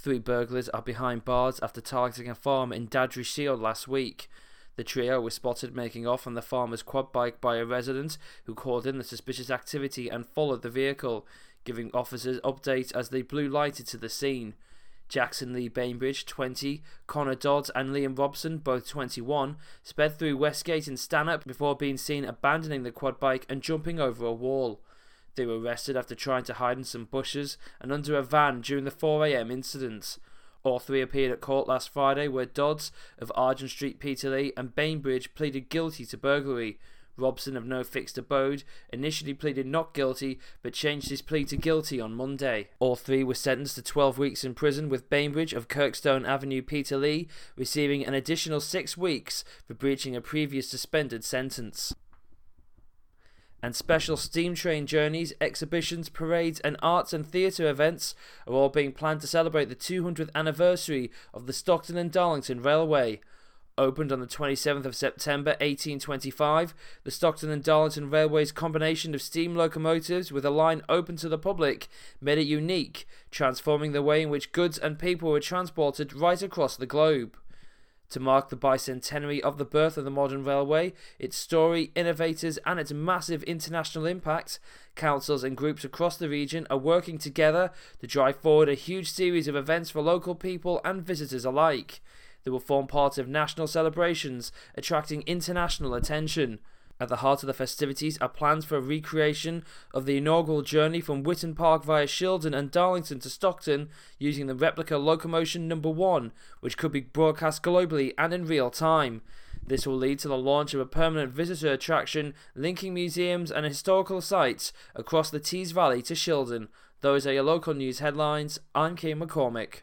Three burglars are behind bars after targeting a farm in Daddry Shield last week. The trio was spotted making off on the farmer's quad bike by a resident who called in the suspicious activity and followed the vehicle, giving officers updates as they blue lighted to the scene. Jackson Lee Bainbridge, 20, Connor Dodds, and Liam Robson, both 21, sped through Westgate and Stanhope before being seen abandoning the quad bike and jumping over a wall. They were arrested after trying to hide in some bushes and under a van during the 4am incident. All three appeared at court last Friday, where Dodds of Argent Street, Peterlee, and Bainbridge pleaded guilty to burglary. Robson, of no fixed abode, initially pleaded not guilty but changed his plea to guilty on Monday. All three were sentenced to 12 weeks in prison, with Bainbridge of Kirkstone Avenue, Peterlee, receiving an additional six weeks for breaching a previous suspended sentence and special steam train journeys, exhibitions, parades, and arts and theatre events are all being planned to celebrate the 200th anniversary of the Stockton and Darlington Railway. Opened on the 27th of September 1825, the Stockton and Darlington Railway's combination of steam locomotives with a line open to the public made it unique, transforming the way in which goods and people were transported right across the globe. To mark the bicentenary of the birth of the modern railway, its story, innovators, and its massive international impact, councils and groups across the region are working together to drive forward a huge series of events for local people and visitors alike. They will form part of national celebrations, attracting international attention. At the heart of the festivities are plans for a recreation of the inaugural journey from Witton Park via Shildon and Darlington to Stockton using the replica Locomotion Number 1, which could be broadcast globally and in real time. This will lead to the launch of a permanent visitor attraction linking museums and historical sites across the Tees Valley to Shildon. Those are your local news headlines. I'm Kane McCormick.